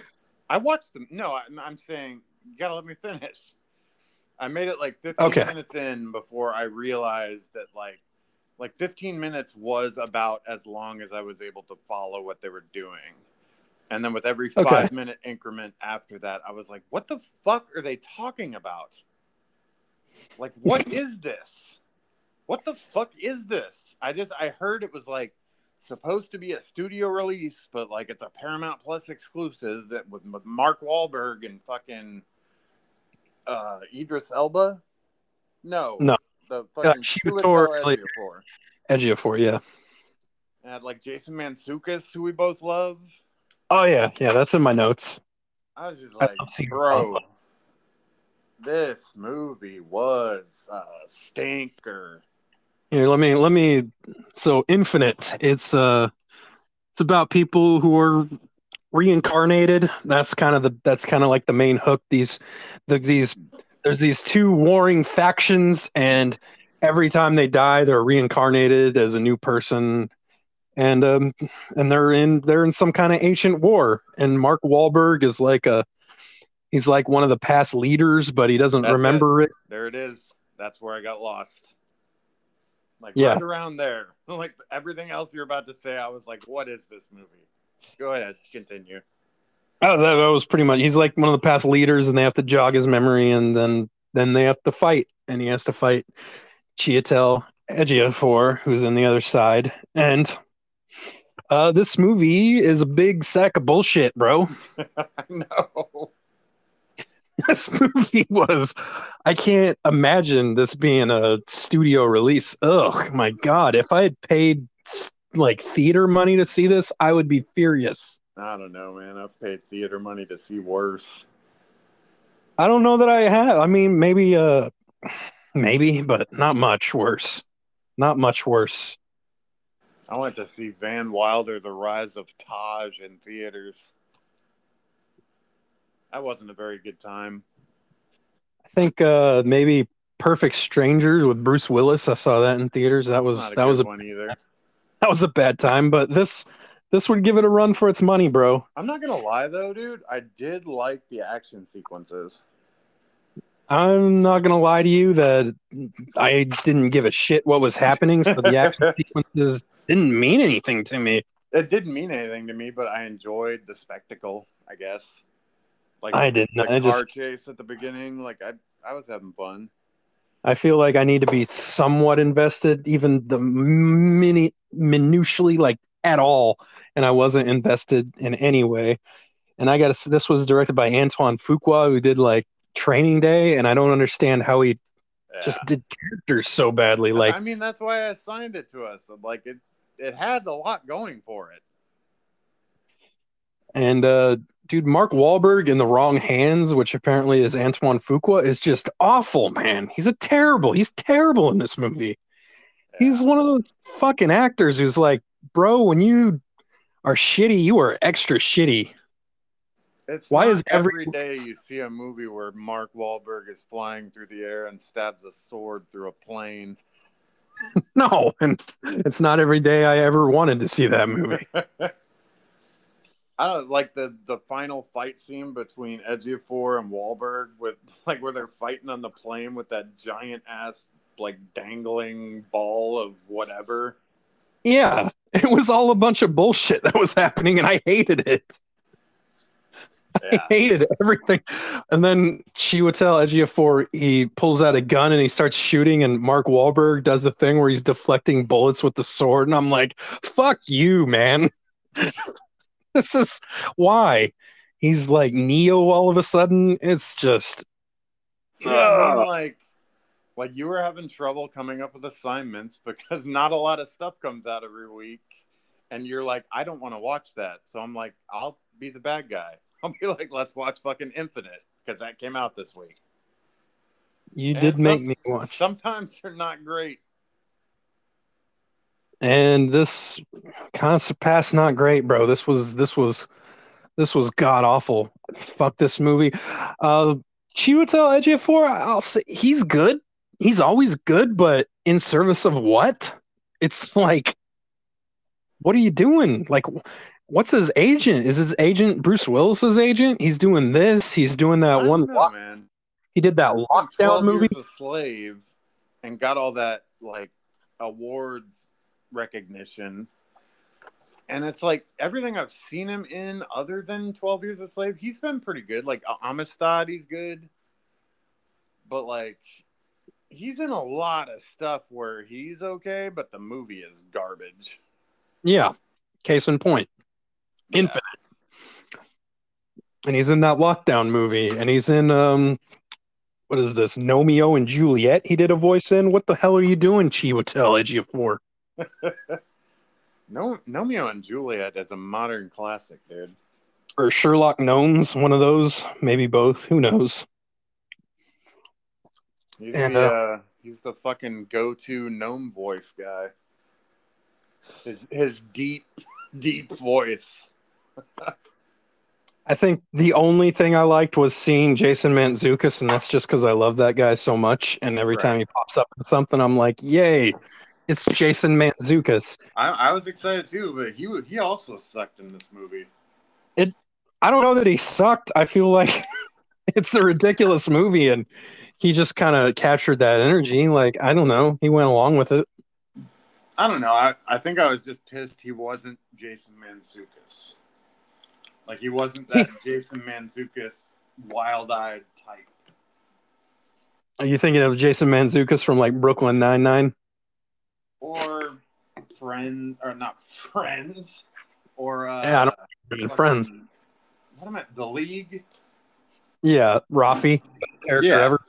I watched them. No, I, I'm saying you gotta let me finish. I made it like 15 Okay. minutes in before I realized that like like 15 minutes was about as long as I was able to follow what they were doing. And then with every Okay. five minute increment after that, I was like, what the fuck are they talking about? Like, what [laughs] is this? What the fuck is this? I just I heard it was like supposed to be a studio release, but like it's a Paramount Plus exclusive that with, with Mark Wahlberg and fucking uh Idris Elba. No, No. the fucking she Chiwetel was tore- Ejiofor. For yeah. And had like Jason Mantzoukas, who we both love. Oh yeah, yeah, that's in my notes. I was just like, bro, this movie was a stinker. Here, let me let me so Infinite, it's uh it's about people who are reincarnated. That's kind of the that's kind of like the main hook. These the, these there's these two warring factions and every time they die they're reincarnated as a new person and um and they're in they're in some kind of ancient war and Mark Wahlberg is like a he's like one of the past leaders but he doesn't That's remember it. There it is. That's where I got lost. Like Yeah. right around there. [laughs] Like everything else you're about to say, I was like, what is this movie? Go ahead, continue. Oh, that, that was pretty much. He's like one of the past leaders, and they have to jog his memory, and then then they have to fight, and he has to fight Chiwetel Ejiofor, who's in the other side, and uh, this movie is a big sack of bullshit, bro. [laughs] I know. [laughs] this movie was. I can't imagine this being a studio release. Ugh, my god! If I had paid like theater money to see this, I would be furious. I don't know, man. I've paid theater money to see worse. I don't know that I have. I mean, maybe, uh, maybe, but not much worse. Not much worse. I went to see Van Wilder, The Rise of Taj in theaters. That wasn't a very good time. I think uh, maybe Perfect Strangers with Bruce Willis. I saw that in theaters. That was that was a one either. [laughs] that was a bad time. But this this would give it a run for its money, bro. I'm not gonna lie though, dude. I did like the action sequences. I'm not gonna lie to you that I didn't give a shit what was happening, so the action [laughs] sequences didn't mean anything to me. It didn't mean anything to me, but I enjoyed the spectacle. I guess. Like I didn't. the I car just chase at the beginning, like I, I was having fun. I feel like I need to be somewhat invested, even the mini minutially, like at all, and I wasn't invested in any way. And I got to. This was directed by Antoine Fuqua, who did like Training Day, and I don't understand how he Yeah. just did characters so badly. Like, I mean, that's why I assigned it to us. Like it, it had a lot going for it. and uh, dude, Mark Wahlberg in the wrong hands, which apparently is Antoine Fuqua, is just awful, man. He's a terrible. He's terrible in this movie. He's one of those fucking actors who's like, bro, when you are shitty, you are extra shitty. It's Why is every- every day you see a movie where Mark Wahlberg is flying through the air and stabs a sword through a plane? [laughs] No, and it's not every day I ever wanted to see that movie. [laughs] I don't like the the final fight scene between Ejiofor and Wahlberg with [laughs] like where they're fighting on the plane with that giant ass like dangling ball of whatever. Yeah, it was all a bunch of bullshit that was happening, and I hated it. [laughs] Yeah. I hated everything. And then she would Chiwetel Ejiofor, he pulls out a gun and he starts shooting, and Mark Wahlberg does the thing where he's deflecting bullets with the sword, and I'm like, "Fuck you, man! [laughs] [laughs] this is why." He's like Neo all of a sudden. It's just like like you were having trouble coming up with assignments because [laughs] not a lot of stuff comes out every week and you're like i don't want to watch that so i'm like i'll be the bad guy [laughs] i'll be like let's watch fucking infinite because that came out this week you And did make me watch. sometimes they're not great and this Concept Pass not great, bro. This was this was this was god awful. Fuck this movie. Uh Chiwetel Ejiofor, I'll say he's good. He's always good, but in service of what? It's like, what are you doing? Like, what's his agent? Is his agent Bruce Willis's agent? He's doing this. He's doing that one. know, lock- man he did that lockdown movie. years a slave and got all that like awards recognition. And it's like everything i've seen him in other than 12 years a slave he's been pretty good. Like amistad he's good. But like he's in a lot of stuff where he's okay but the movie is garbage. Yeah. Case in point. Infinite. and he's in that lockdown movie and he's in um what is this? Gnomeo and juliet he did a voice in? What the hell are you doing chiwetel ejiofor [laughs] no gnomeo and juliet as a modern classic dude. Or sherlock gnomes one of those maybe both who knows? He's, And, the, uh, uh, he's the fucking go-to gnome voice guy. His his deep deep voice. [laughs] I think the only thing i liked was seeing jason mantzoukas and that's just because i love that guy so much and every time he pops up in something i'm like yay it's jason mantzoukas I, I was excited too, but he he also sucked in this movie. It I don't know that he sucked. I feel like [laughs] it's a ridiculous movie and he just kind of captured that energy. Like, I don't know. He went along with it. I don't know. I, I think I was just pissed he wasn't Jason Mantzoukas. Like he wasn't that [laughs] Jason Mantzoukas wild-eyed type. Are you thinking of Jason Mantzoukas from like Brooklyn Nine-Nine? Or friend or not friends or uh Yeah, I don't Even Friends. what am I the league Yeah, Rafi. Yeah. ever.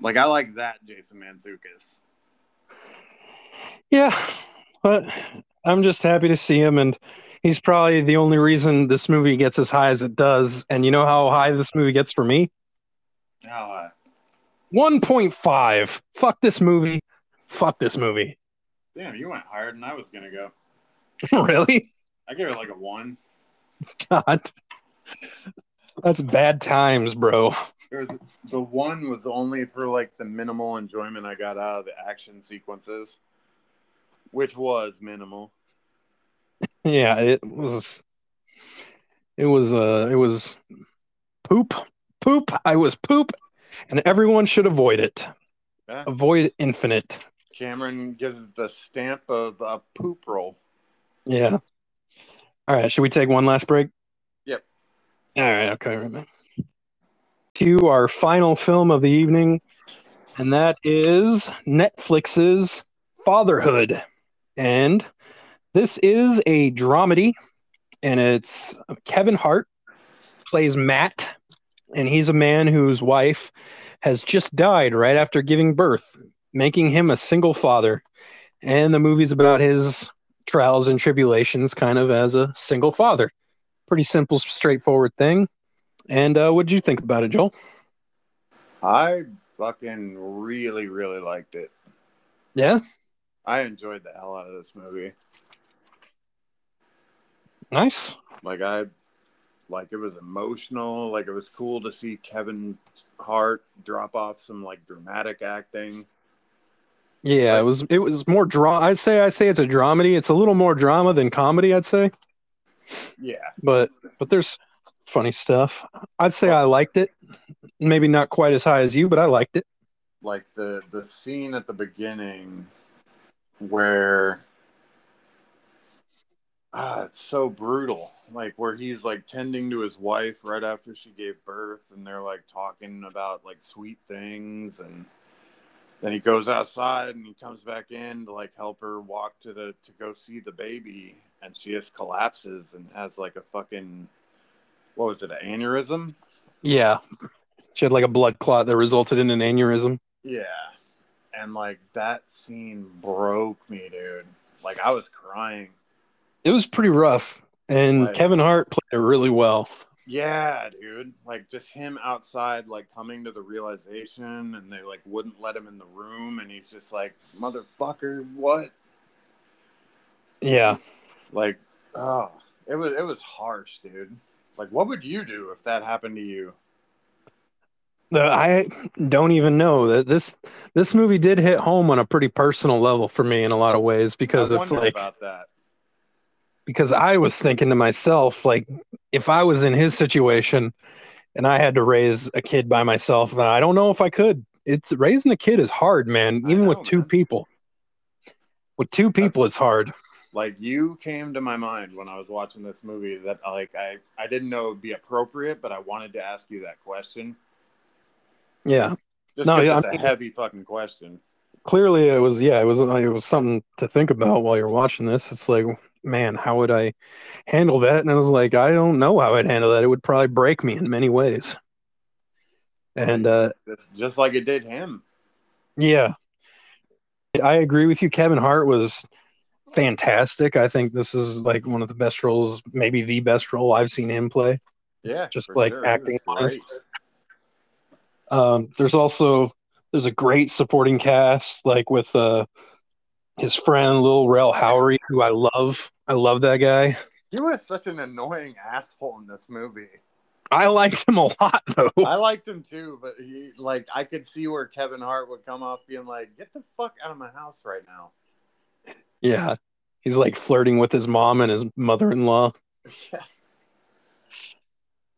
like I like that Jason Mantzoukas Yeah, but I'm just happy to see him and he's probably the only reason this movie gets as high as it does. And you know how high this movie gets for me? oh, uh, 1.5. Fuck this movie. Fuck this movie. Damn you went higher than I was gonna go [laughs] really? I gave it like a one God. That's bad times, bro. The one was only for like the minimal enjoyment I got out of the action sequences which was minimal [laughs] Yeah, it was it was uh it was poop. Poop. I was poop and everyone should avoid it. Yeah. Avoid infinite. Cameron gives the stamp of a poop roll. Yeah. All right, should we take one last break? Yep. All right, okay. right. To our final film of the evening, and that is Netflix's Fatherhood. And this is a dramedy, and it's Kevin Hart plays Matt, and he's a man whose wife has just died right after giving birth, making him a single father. And the movie's about his trials and tribulations kind of as a single father. Pretty simple, straightforward thing. And uh, what did you think about it, Joel? I fucking really, really liked it. Yeah, I enjoyed the hell out of this movie. nice. Like I, like it was emotional. Like it was cool to see Kevin Hart drop off some like dramatic acting. Yeah, it was it was more drama. I'd say I say it's a dramedy. It's a little more drama than comedy. I'd say, Yeah, but but there's funny stuff. I'd say I liked it. Maybe not quite as high as you, but I liked it. like the the scene at the beginning where ah, it's so brutal. Like where he's like tending to his wife right after she gave birth, and they're like talking about like sweet things, and then he goes outside and he comes back in to like help her walk to the to go see the baby, and she just collapses and has like a fucking what was it, an aneurysm? Yeah, she had like a blood clot that resulted in an aneurysm. Yeah. And like that scene broke me, dude. Like I was crying. It was pretty rough, and Right. Kevin Hart played it really well. Yeah, dude. Like just him outside, like coming to the realization, and they like wouldn't let him in the room, and he's just like, "Motherfucker, what?" Yeah, Like, oh, it was it was harsh, dude. Like, what would you do if that happened to you? The- I don't even know that this this movie did hit home on a pretty personal level for me in a lot of ways because I it's like about that. Because I was thinking to myself like if I was in his situation and I had to raise a kid by myself, then I don't know if I could. It's raising a kid is hard, man. Even know, with two man. people, with two people, it's hard. Like you came to my mind when I was watching this movie that like I I didn't know it would be appropriate, but I wanted to ask you that question. Yeah, Just No, yeah, it's I a mean- heavy fucking question. clearly it was. Yeah, it was. It was something to think about while you're watching this. It's like, man, how would I handle that? And I was like, I don't know how I'd handle that. It would probably break me in many ways. And uh, just like it did him. Yeah. I agree with you. Kevin Hart was fantastic. I think this is like one of the best roles, maybe the best role I've seen him play. Yeah, Just like sure. Acting wise. Um, there's also there's a great supporting cast, like with uh his friend Lil Rel Howery, who I love. I love that guy. He was such an annoying asshole in this movie. I liked him a lot though. I liked him too, but he like I could see where Kevin Hart would come off being like, "Get the fuck out of my house right now." Yeah. He's like flirting with his mom and his mother in law. Yeah. [laughs]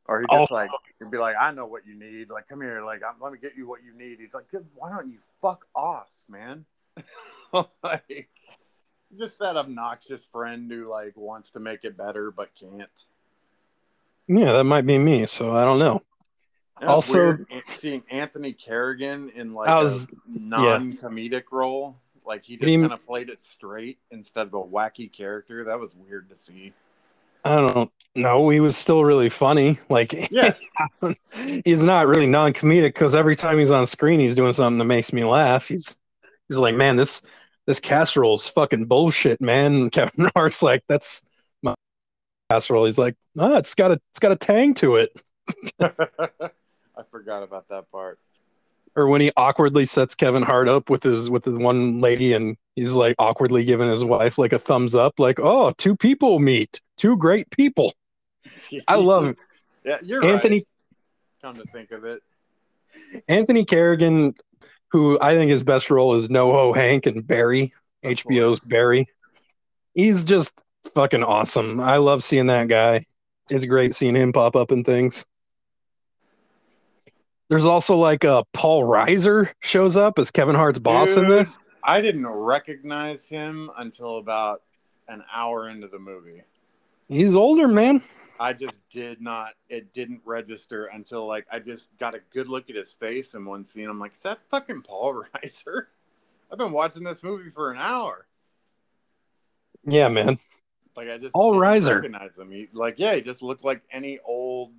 Or he just Also- like he'd be like, "I know what you need. Like, come here. Like, I'm, let me get you what you need." He's like, "Why don't you fuck off, man?" [laughs] like, just that obnoxious friend who like wants to make it better but can't. Yeah, that might be me, so I don't know. It's Also- weird seeing Anthony Carrigan in like was- a non-comedic role, like he just kind of played it straight instead of a wacky character. That was weird to see. I don't know. He was still really funny. Like Yeah, [laughs] he's not really non-comedic because every time he's on screen, he's doing something that makes me laugh. He's he's like, man, this this casserole is fucking bullshit, man. And Kevin [laughs] Hart's like, that's my casserole. He's like, ah, it's got a it's got a tang to it. [laughs] I forgot about that part. Or when he awkwardly sets Kevin Hart up with his with the one lady, and he's like awkwardly giving his wife like a thumbs up, like, oh, two people meet, two great people. I [laughs] love Yeah, you're Anthony right. Come to think of it, Anthony Carrigan, who I think his best role is NoHo Hank and Barry, HBO's. Barry. He's just fucking awesome. I love seeing that guy. It's great seeing him pop up in things. There's also like uh, Paul Reiser shows up as Kevin Hart's boss in this. I didn't recognize him until about an hour into the movie. He's older, man. I just did not. It didn't register until like I just got a good look at his face in one scene. I'm like, is that fucking Paul [laughs] Reiser? I've been watching this movie for an hour. Yeah, man. Like I just Paul didn't Reiser. recognize him. He, like yeah, he just looked like any old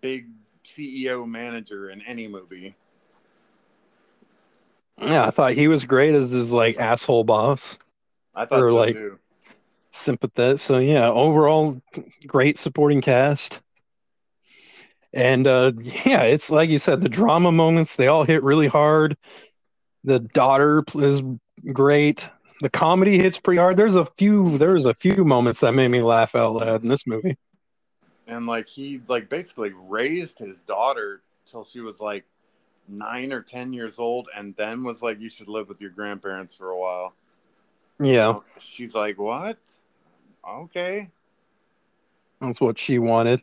big CEO manager in any movie. Yeah, I thought he was great as his like asshole boss. I thought Or, so like- too. Sympathetic. So yeah, overall great supporting cast. And uh yeah, it's like you said, the drama moments, they all hit really hard. The daughter is great. The comedy hits pretty hard. There's a few there's a few moments that made me laugh out loud in this movie. And like he like basically raised his daughter till she was like nine or ten years old and then was like you should live with your grandparents for a while. Yeah. She's like, What? Okay. That's what she wanted.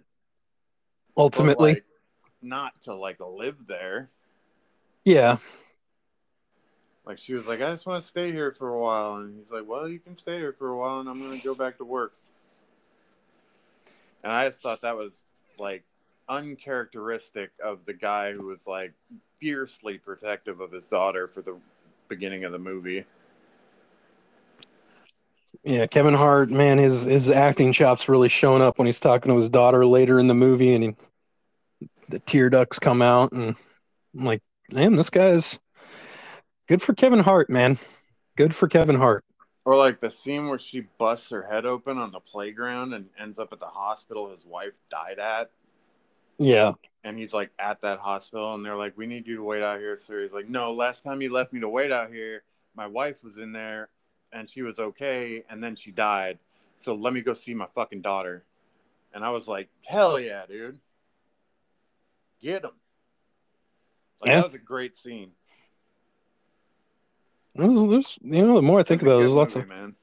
Ultimately. Like, not to like live there. Yeah. Like she was like, I just want to stay here for a while, and he's like, Well, you can stay here for a while, and I'm gonna go back to work. And I just thought that was like uncharacteristic of the guy who was like fiercely protective of his daughter for the beginning of the movie. Yeah, Kevin Hart, man, his his acting chops really showing up when he's talking to his daughter later in the movie, and he, the tear ducts come out, and I'm like, man, this guy's good for Kevin Hart, man. Good for Kevin Hart. Or like the scene where she busts her head open on the playground and ends up at the hospital his wife died at. Yeah. And he's like at that hospital, and they're like, "We need you to wait out here." So he's like, "No, last time you left me to wait out here, my wife was in there, and she was okay, and then she died. So let me go see my fucking daughter." And I was like, "Hell yeah, dude! Get him!" Like, Yeah. That was a great scene. It was, there's, you know, the more I think It was a about it, there's lots movie, of. man.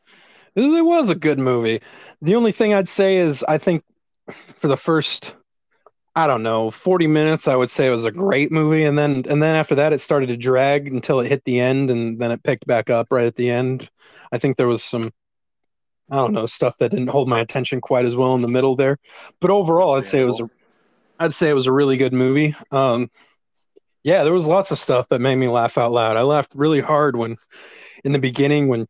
It was a good movie. The only thing I'd say is, I think for the first, I don't know, forty minutes, I would say it was a great movie, and then and then after that, it started to drag until it hit the end, and then it picked back up right at the end. I think there was some, I don't know, stuff that didn't hold my attention quite as well in the middle there, but overall, I'd say it was a, I'd say it was a really good movie. Um, yeah, there was lots of stuff that made me laugh out loud. I laughed really hard when, in the beginning, when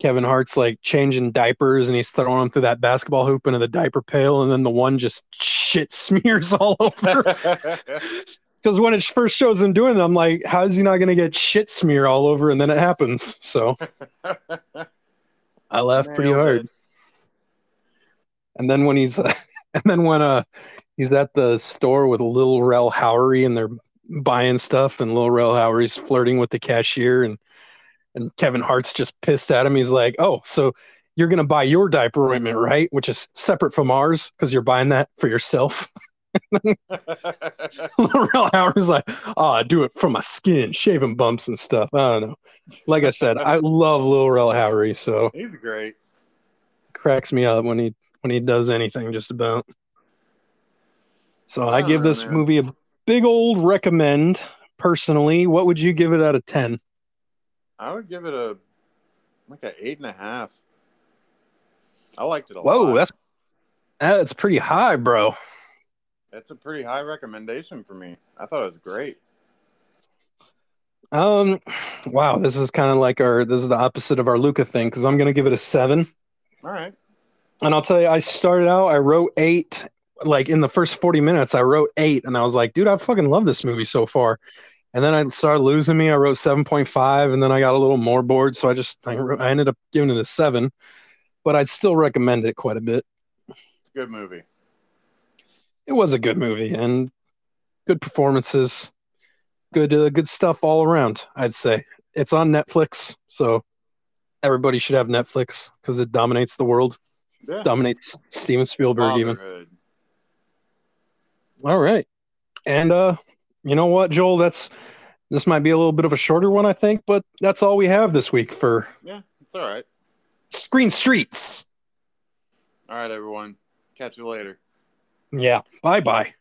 Kevin Hart's like changing diapers and he's throwing them through that basketball hoop into the diaper pail, and then the one just shit [laughs] smears all over. [laughs] Because when it first shows him doing it, I'm like, how is he not going to get shit smear all over? And then it happens. So I laughed pretty hard. it. And then when he's, [laughs] and then when uh he's at the store with Lil Rel Howery and they're buying stuff, and Lil Rel Howery's flirting with the cashier, and and Kevin Hart's just pissed at him. He's like, "Oh, so you're gonna buy your diaper ointment, right? Which is separate from ours because you're buying that for yourself." [laughs] [laughs] Lil Howard's like, "Oh, I do it for my skin, shaving bumps and stuff." I don't know. Like I said, I love Lil Rel Howery, so He's great. cracks me up when he when he does anything just about. So I I give this man. movie a big old recommend personally. What would you give it out of 10? I would give it a like an eight and a half. I liked it a Whoa, lot. Whoa, that's that's pretty high, bro. That's a pretty high recommendation for me. I thought it was great. Um wow, this is kind of like our this is the opposite of our Luca thing cuz I'm going to give it a 7. All right. And I'll tell you I started out I wrote 8 like in the first 40 minutes I wrote 8 and I was like, dude, I fucking love this movie so far. And then I started losing me. I wrote 7.5 and then I got a little more bored, so I just I, wrote- I ended up giving it a 7. But I'd still recommend it quite a bit. Good movie. It was a good movie and good performances, good uh, good stuff all around. I'd say it's on Netflix, so everybody should have Netflix because it dominates the world, Yeah. dominates Steven Spielberg even. All right, and uh, you know what, Joel? That's this might be a little bit of a shorter one, I think, but that's all we have this week for Yeah, it's all right. Screen Streets. All right, everyone. Catch you later. Yeah, bye bye.